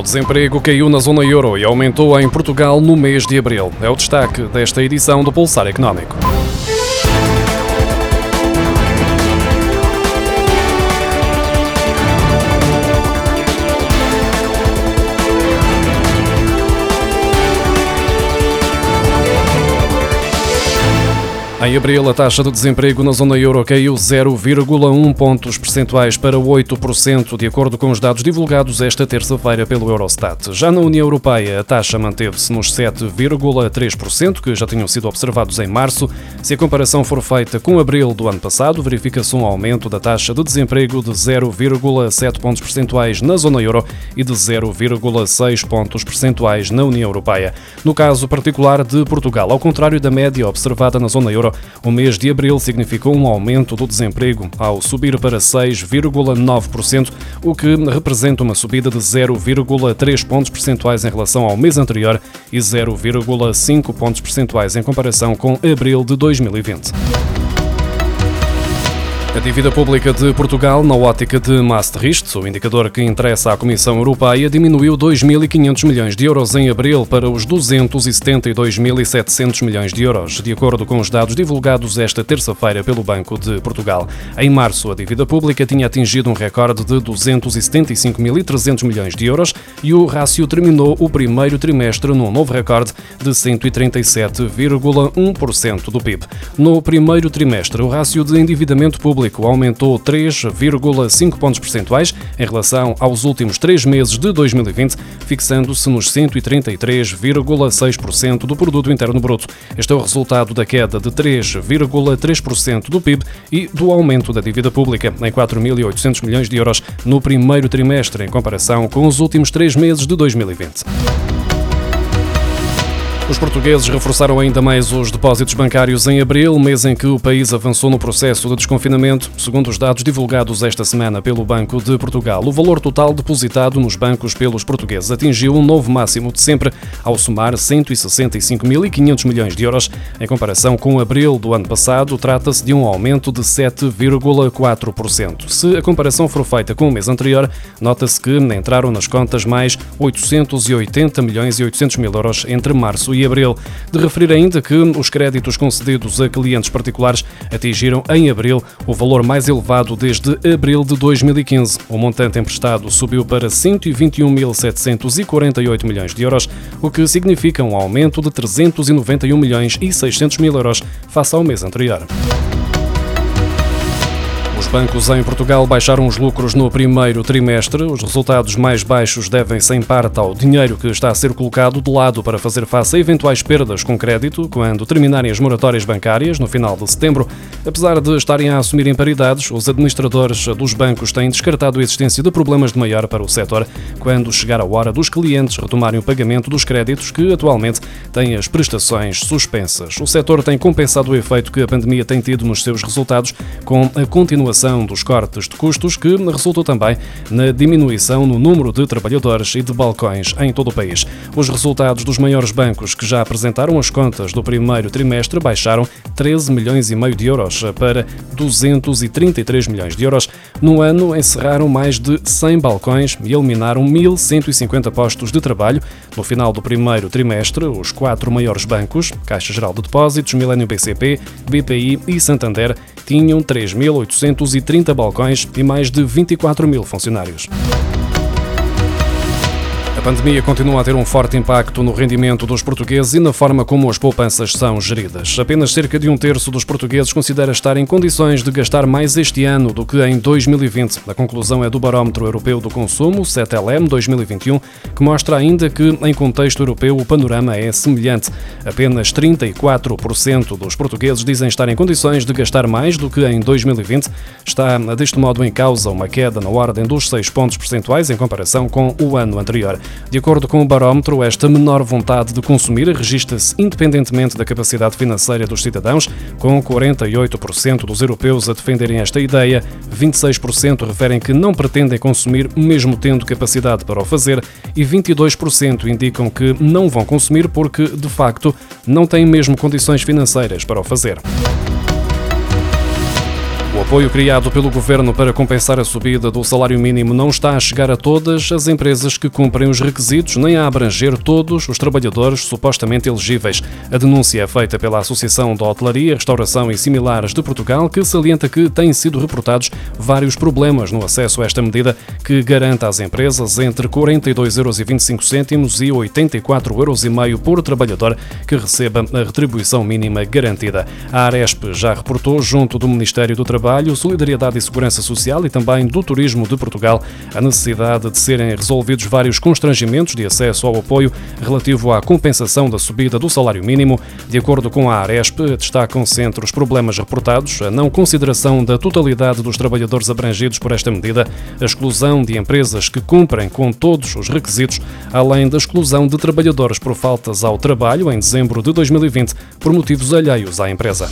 O desemprego caiu na zona euro e aumentou em Portugal no mês de abril. É o destaque desta edição do Pulsar Económico. Em abril, a taxa de desemprego na zona euro caiu 0,1 pontos percentuais para 8%, de acordo com os dados divulgados esta terça-feira pelo Eurostat. Já na União Europeia, a taxa manteve-se nos 7,3%, que já tinham sido observados em março. Se a comparação for feita com abril do ano passado, verifica-se um aumento da taxa de desemprego de 0,7 pontos percentuais na zona euro e de 0,6 pontos percentuais na União Europeia. No caso particular de Portugal, ao contrário da média observada na zona euro, o mês de abril significou um aumento do desemprego, ao subir para 6,9%, o que representa uma subida de 0,3 pontos percentuais em relação ao mês anterior e 0,5 pontos percentuais em comparação com abril de 2020. A dívida pública de Portugal, na ótica de Maastricht, o indicador que interessa à Comissão Europeia, diminuiu 2.500 milhões de euros em abril para os 272.700 milhões de euros, de acordo com os dados divulgados esta terça-feira pelo Banco de Portugal. Em março, a dívida pública tinha atingido um recorde de 275.300 milhões de euros e o rácio terminou o primeiro trimestre num novo recorde de 137,1% do PIB. No primeiro trimestre, o rácio de endividamento público público aumentou 3,5 pontos percentuais em relação aos últimos três meses de 2020, fixando-se nos 133,6% do produto interno bruto. Este é o resultado da queda de 3,3% do PIB e do aumento da dívida pública em 4.800 milhões de euros no primeiro trimestre, em comparação com os últimos três meses de 2020. Os portugueses reforçaram ainda mais os depósitos bancários em abril, mês em que o país avançou no processo de desconfinamento, segundo os dados divulgados esta semana pelo Banco de Portugal. O valor total depositado nos bancos pelos portugueses atingiu um novo máximo de sempre, ao somar 165.500 milhões de euros. Em comparação com abril do ano passado, trata-se de um aumento de 7,4%. Se a comparação for feita com o mês anterior, nota-se que entraram nas contas mais 880 milhões e 800 mil euros entre março e e abril. De referir ainda que os créditos concedidos a clientes particulares atingiram em abril o valor mais elevado desde abril de 2015. O montante emprestado subiu para 121.748 milhões de euros, o que significa um aumento de 391 milhões e 600 mil euros face ao mês anterior bancos em Portugal baixaram os lucros no primeiro trimestre. Os resultados mais baixos devem-se em parte ao dinheiro que está a ser colocado de lado para fazer face a eventuais perdas com crédito quando terminarem as moratórias bancárias no final de setembro. Apesar de estarem a assumir imparidades, os administradores dos bancos têm descartado a existência de problemas de maior para o setor quando chegar a hora dos clientes retomarem o pagamento dos créditos que atualmente têm as prestações suspensas. O setor tem compensado o efeito que a pandemia tem tido nos seus resultados com a continuação dos cortes de custos, que resultou também na diminuição no número de trabalhadores e de balcões em todo o país. Os resultados dos maiores bancos que já apresentaram as contas do primeiro trimestre baixaram 13 milhões e meio de euros para 233 milhões de euros. No ano, encerraram mais de 100 balcões e eliminaram 1.150 postos de trabalho. No final do primeiro trimestre, os quatro maiores bancos, Caixa Geral de Depósitos, Milênio BCP, BPI e Santander, tinham 3.830 balcões e mais de 24 mil funcionários. A pandemia continua a ter um forte impacto no rendimento dos portugueses e na forma como as poupanças são geridas. Apenas cerca de um terço dos portugueses considera estar em condições de gastar mais este ano do que em 2020. A conclusão é do Barómetro Europeu do Consumo, CETELEM 2021, que mostra ainda que, em contexto europeu, o panorama é semelhante. Apenas 34% dos portugueses dizem estar em condições de gastar mais do que em 2020. Está, deste modo, em causa uma queda na ordem dos 6 pontos percentuais em comparação com o ano anterior. De acordo com o barómetro, esta menor vontade de consumir registra-se independentemente da capacidade financeira dos cidadãos, com 48% dos europeus a defenderem esta ideia, 26% referem que não pretendem consumir mesmo tendo capacidade para o fazer e 22% indicam que não vão consumir porque, de facto, não têm mesmo condições financeiras para o fazer apoio criado pelo governo para compensar a subida do salário mínimo não está a chegar a todas as empresas que cumprem os requisitos, nem a abranger todos os trabalhadores supostamente elegíveis. A denúncia é feita pela Associação de Hotelaria, Restauração e Similares de Portugal, que salienta que têm sido reportados vários problemas no acesso a esta medida que garanta às empresas entre 42,25 euros e 84,5 euros por trabalhador que receba a retribuição mínima garantida. A Aresp já reportou junto do Ministério do Trabalho, Solidariedade e Segurança Social e também do Turismo de Portugal a necessidade de serem resolvidos vários constrangimentos de acesso ao apoio relativo à compensação da subida do salário mínimo. De acordo com a Aresp, destacam-se entre os problemas reportados a não consideração da totalidade dos trabalhadores abrangidos por esta medida, a exclusão de empresas que cumprem com todos os requisitos, além da exclusão de trabalhadores por faltas ao trabalho em dezembro de 2020 por motivos alheios à empresa.